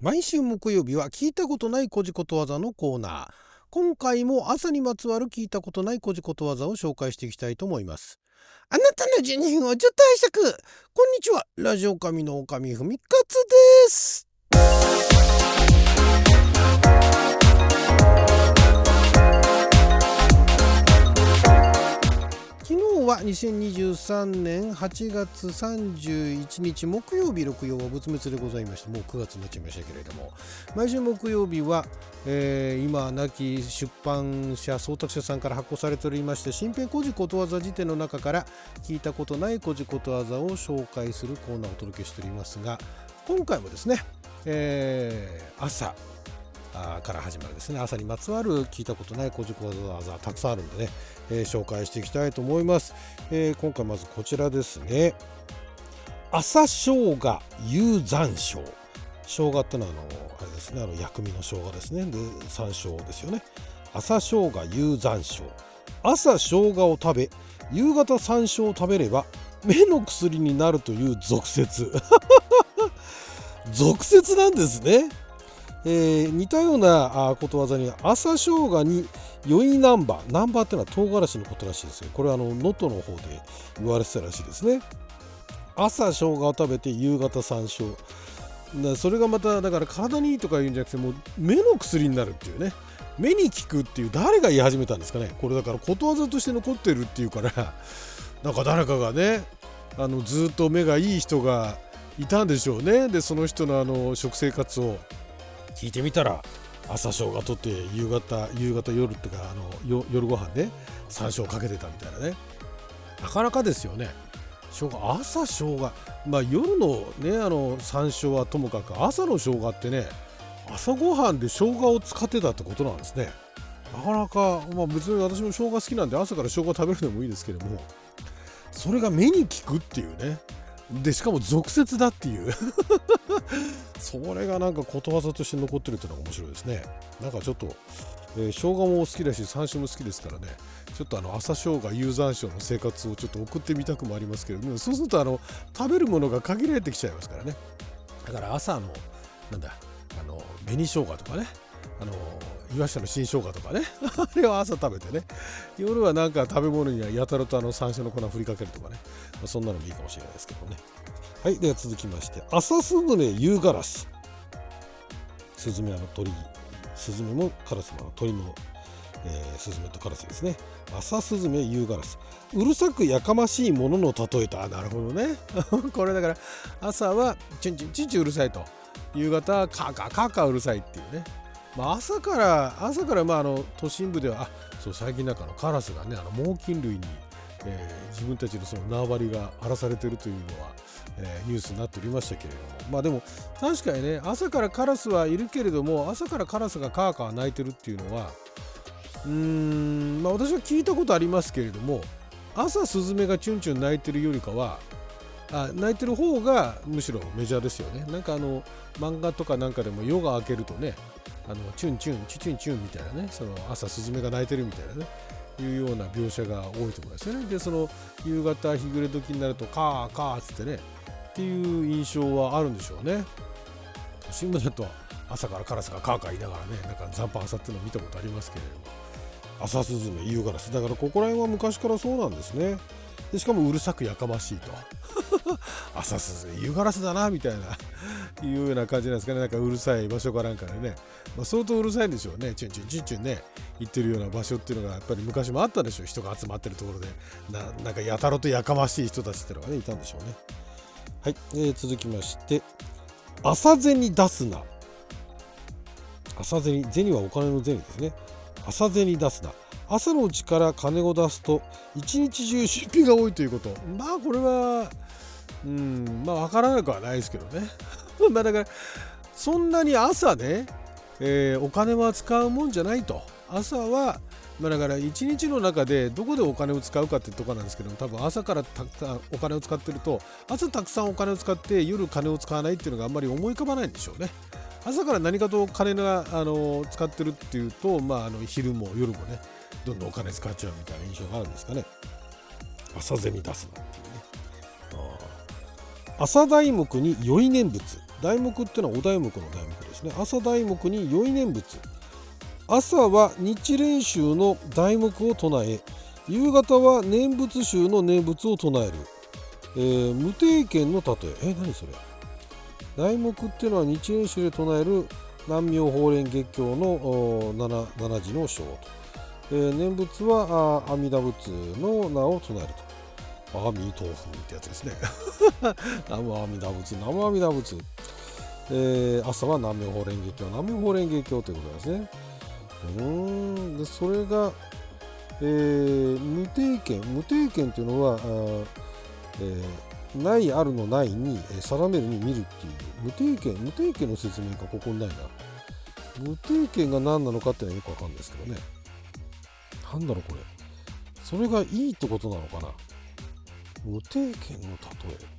毎週木曜日は聞いたことないこじことわざのコーナー。今回も朝にまつわる聞いたことないこじことわざを紹介していきたいと思います。あなたの12分をちょっと拝借。こんにちは。ラジオ神の狼ふみかつです。は2023年8月31日木曜日6曜は仏滅でございましてもう9月になっちゃいましたけれども。毎週木曜日は、えー、今亡き出版社創作者さんから発行されておりまして新編古事ことわざ辞典の中から聞いたことない古事ことわざを紹介するコーナーをお届けしておりますが今回もですね、えー、朝から始まるですね。朝にまつわる聞いたことない古事ことわざたくさんあるんでね、えー、紹介していきたいと思います、えー、今回まずこちらですね。朝生姜有山椒生姜ってのはあのあれですね。あの薬味の生姜ですね。で山椒ですよね。朝生姜有山椒朝生姜を食べ夕方山椒を食べれば目の薬になるという俗説。俗説なんですね。えー、似たようなことわざに朝生姜に酔いナンバーナンバーっていうのは唐辛子のことらしいですよ。これは能登の方で言われてたらしいですね。朝生姜を食べて夕方山椒。それがまただから体にいいとか言うんじゃなくてもう目の薬になるっていうね。目に効くっていう誰が言い始めたんですかね。これだからことわざとして残ってるっていうから なんか誰かがねあのずっと目がいい人がいたんでしょうね。でその人のあの食生活を聞いてみたら朝生姜とって夕方夕方夜ってかあの夜ご飯ね山椒かけてたみたいなね。なかなかですよね。生姜朝生姜まあ夜のねあの山椒はともかく朝の生姜ってね朝ごはんで生姜を使ってたってことなんですね。なかなかまあ別に私も生姜好きなんで朝から生姜食べるのもいいですけどもそれが目に効くっていうね。でしかも俗説だっていう。それがなんかことわざとして残ってるっていうのが面白いですね。なんかちょっと、えー、生姜も好きだし山椒も好きですからね。ちょっとあの朝生姜有山椒の生活をちょっと送ってみたくもありますけれどもそうするとあの食べるものが限られてきちゃいますからね。だから朝のなんだあの紅生姜とかね。あの岩下の新生姜とかね。あれを朝食べてね。夜はなんか食べ物にはやたらとあの山椒の粉を振りかけるとかね、まあ、そんなのもいいかもしれないですけどね。はいでは続きまして朝スズメ夕ガラス。スズメはの鳥。スズメもカラスも鳥の、えー、スズメとカラスですね。朝スズメ夕ガラス。うるさくやかましいものの例えとあなるほどね。これだから朝はチュンチュンチュンチュンうるさいと。夕方はカーカーカーカーうるさいっていうね。まあ、朝から朝からまああの都心部ではあそう最近なんかのカラスがねあの猛禽類に、えー、自分たちのその縄張りが荒らされているというのは、えー、ニュースになっておりましたけれども。まあでも確かにね朝からカラスはいるけれども朝からカラスがカーカー鳴いてるっていうのはうーんまあ私は聞いたことありますけれども朝スズメがチュンチュン鳴いてるよりかはあ泣いてる方がむしろメジャーですよね。なんかあの漫画とかなんかでも夜が明けるとねあのチュンチュンチュチュンチュンみたいなねその朝スズメが鳴いてるみたいなねいうような描写が多いと思いますよね。でその夕方日暮れ時になるとカーカーっつってねっていう印象はあるんでしょうね。都心部だと朝からカラスがカーカー言いながらねなんか残飯朝っての見たことありますけれども。朝スズメ夕ガラスだからここら辺は昔からそうなんですね。でしかもうるさくやかましいと。朝涼夕ガラスだなみたいな いうような感じなんですかね。なんかうるさい場所かなんかでね、まあ、相当うるさいんでしょうね。チュンチュンチュンチュンね行ってるような場所っていうのがやっぱり昔もあったでしょう。人が集まってるところで。ななんかやたらとやかましい人たちっていうのがねいたんでしょうね。はい、えー、続きまして。朝銭出すな。朝銭銭はお金の銭ですね。朝銭出すな。朝のうちから金を出すと一日中出費が多いということ。まあこれはうんまあ分からなくはないですけどね。まあだからそんなに朝ね、えー、お金は使うもんじゃないと。朝はまあ、だから一日の中でどこでお金を使うかってとこなんですけど多分朝からたくさんお金を使ってると朝たくさんお金を使って夜金を使わないっていうのがあんまり思い浮かばないんでしょうね。朝から何かとお金があの使ってるっていうと、まあ、あの昼も夜もねどんどんお金使っちゃうみたいな印象があるんですかね。朝銭出すな朝題目に酔い念仏。題目っていうのはお題目の題目ですね。朝題目に良い念仏。朝は日蓮宗の題目を唱え夕方は念仏宗の念仏を唱える、えー、無定見の例え。え何それ。題目っていうのは日蓮宗で唱える南明法蓮月経の 7, 7時の章と、えー、念仏は阿弥陀仏の名を唱えると。阿弥陀佛ってやつですね。南無阿弥陀仏南無阿弥陀仏、えー、朝は南明法蓮月経南明法蓮月経ということですね。うんでそれが、えー、無定見無定見というのはあ、えー、ないあるのないに定めるに見るっていう。無定見無定見の説明がここにないな。無定見が何なのかっていうのはよくわかるんですけどね。なんだろうこれ。それがいいってことなのかな。無定見の例え。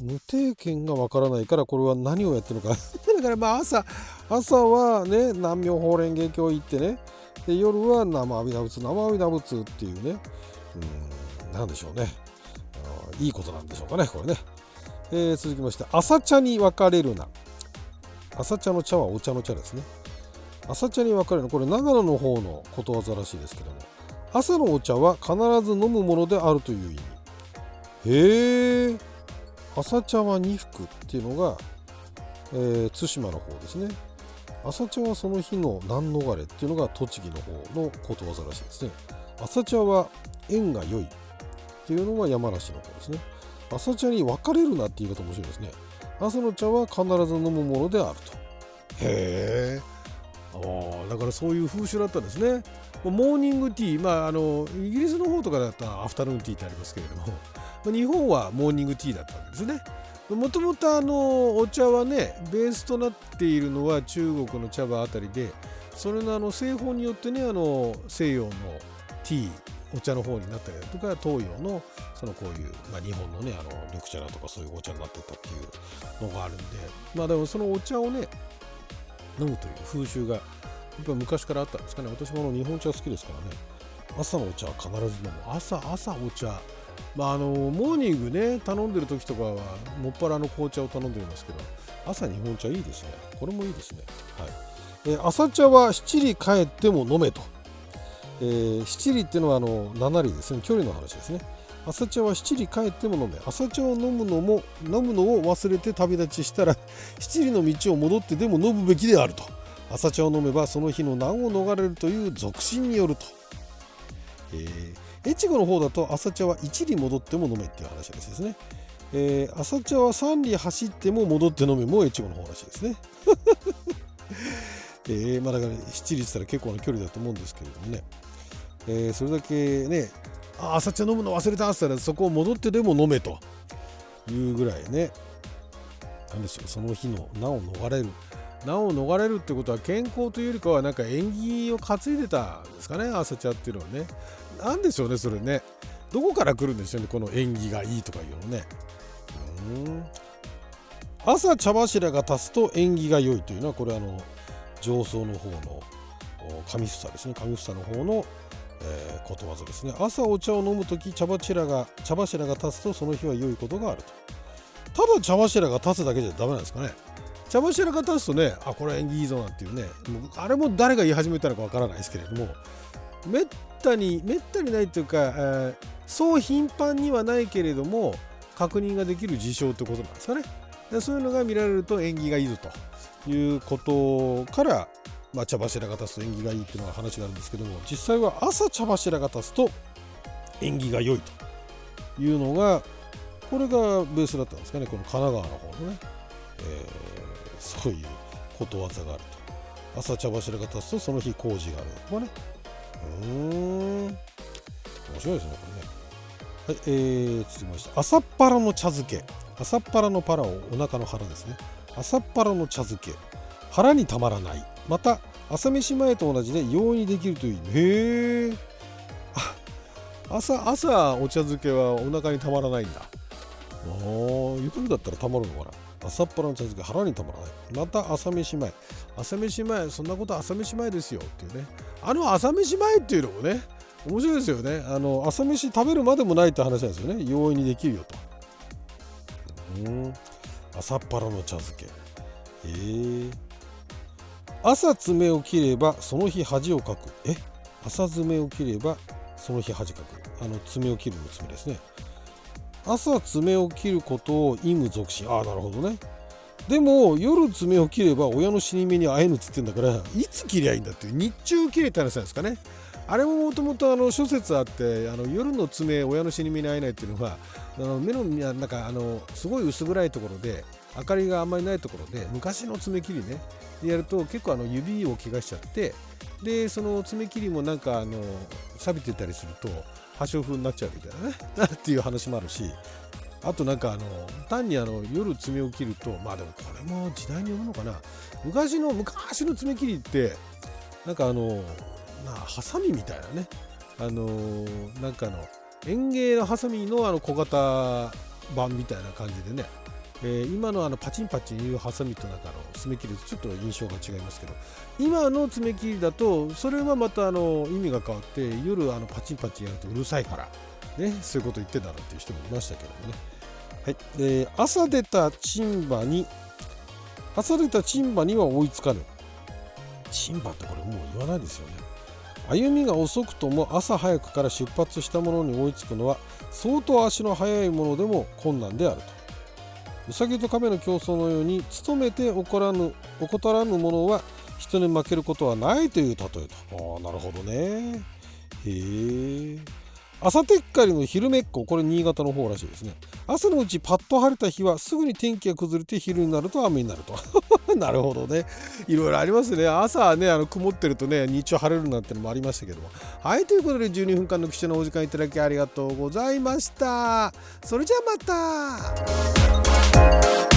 無定見がわからないからこれは何をやってるのか。だからまあ朝朝はね南明法蓮華経行ってね。で夜は生阿弥陀仏生阿弥陀仏っていうね。うん何でしょうね。いいことなんでしょうかねこれね、えー、続きまして朝茶に分かれるな。朝茶の茶はお茶の茶ですね。朝茶に分かれるこれ長野の方のことわざらしいですけども。朝のお茶は必ず飲むものであるという意味。へえ朝茶は二服っていうのが、えー、対馬の方ですね。朝茶はその日の難逃れっていうのが栃木の方のことわざらしいですね。朝茶は縁が良いっていうのが山梨の方ですね。朝茶に分かれるなって言い方面白いですね。朝の茶は必ず飲むものであると。へえだからそういう風習だったんですね。モーニングティーまああのイギリスの方とかだったらアフタヌーンティーってありますけれども日本はモーニングティーだったわけですね。もともとあのお茶はねベースとなっているのは中国の茶葉あたりでそれのあの製法によってねあの西洋のティーお茶の方になったりだとか東洋のそのこういう、まあ、日本のねあの緑茶だとかそういうお茶になってたっていうのがあるんでまあでもそのお茶をね飲むという風習がやっぱ昔からあったんですかね。私もあの日本茶好きですからね。朝のお茶は必ず飲む。朝朝お茶まあ、あのモーニングね頼んでる時とかはもっぱらの紅茶を頼んでますけど朝日本茶いいですね。これもいいですね。はい。え朝茶は七里帰っても飲めと、えー、七里っていうのはあの7里ですね。距離の話ですね。朝茶は七里帰っても飲め。朝茶を飲むのも飲むのを忘れて旅立ちしたら 七里の道を戻ってでも飲むべきであると。朝茶を飲めばその日の難を逃れるという俗信によると、えー越後の方だと朝茶は1里戻っても飲めっていう話らしいですね。えー、朝茶は3里走っても戻って飲めも越後の方らしいですね。えー、まあだから7里って言ったら結構な距離だと思うんですけれどもね、えー、それだけねあ朝茶飲むの忘れたって言ったらそこを戻ってでも飲めと。いうぐらいね。何でしょうその日の難を逃れる。難を逃れるってことは健康というよりかはなんか縁起を担いでたんですかね朝茶っていうのはね。何でしょうねそれね。どこから来るんでしょうねこの縁起がいいとかいうのね。うん。朝茶柱が立つと縁起が良いというのはこれあの上層の方の神房ですね。神房の方の、えー、ことわざですね。朝お茶を飲む時茶柱が茶柱が立つとその日は良いことがあると。ただ茶柱が立つだけじゃダメなんですかね。茶柱が立つとねあこれは縁起いいぞなんていうね。あれも誰が言い始めたのかわからないですけれどもめったにめったにないというか、えー、そう頻繁にはないけれども確認ができる事象ってことなんですかね。でそういうのが見られると縁起がいいぞということから、まあ、茶柱が立つと縁起がいいっていうのが話があるんですけども実際は朝茶柱が立つと縁起が良いというのがこれがベースだったんですかねこの神奈川の方のね、えー、そういうことわざがあると。朝茶柱が立つとその日工事があるとかね。面白いですねこれね。はいえー、続きまして朝っぱらの茶漬け。朝っぱらのパラをお腹の腹ですね。朝っぱらの茶漬け。腹にたまらない。また朝飯前と同じで容易にできるという。へえ朝朝お茶漬けはお腹にたまらないんだ。ああゆくだったらたまるのかな。朝っぱらの茶漬け腹にたまらない。また朝飯前。朝飯前そんなこと朝飯前ですよっていうね。あの朝飯前っていうのもね面白いですよね。あの朝飯食べるまでもないって話なんですよね。容易にできるよと。うん。朝っぱらの茶漬け。へえ。朝爪を切ればその日恥をかく。え？朝爪を切ればその日恥かく。あの爪を切るの爪ですね。朝爪を切ることを意無属心ああなるほどね。でも夜爪を切れば親の死に目に会えぬっつってんだからいつ切りゃいいんだっていう日中切れた話なんですかねあれももともと諸説あってあの夜の爪親の死に目に会えないっていうのはあの目のなんかあのすごい薄暗いところで明かりがあんまりないところで昔の爪切りねやると結構あの指を怪我しちゃってでその爪切りもなんかあの錆びてたりすると破傷風になっちゃうみたいなね っていう話もあるしあとなんかあの単にあの夜爪を切るとまあでもこれも時代によるのかな。昔の昔の爪切りってなんかあのなハサミみたいなね。あのなんかの園芸のハサミのあの小型版みたいな感じでね、えー、今のあのパチンパチンいうハサミとなんかの爪切りとちょっと印象が違いますけど。今の爪切りだとそれはまたあの意味が変わって夜あのパチンパチンやるとうるさいからねそういうこと言ってたなっていう人もいましたけどもね。はい、で朝出た鎮馬に朝出た鎮馬には追いつかぬ。鎮馬ってこれもう言わないですよね。歩みが遅くとも朝早くから出発したものに追いつくのは相当足の速いものでも困難であると。ウサギと亀の競争のように努めて起こらぬ怠らぬものは人に負けることはないという例えとああなるほどね。へえ朝てっかりの昼めっここれ新潟の方らしいですね。朝のうちパッと晴れた日はすぐに天気が崩れて昼になると雨になると。なるほどね。いろいろありますね。朝はねあの曇ってるとね日中晴れるなんてのもありましたけども。はいということで12分間の記者のお時間いただきありがとうございました。それじゃあまた。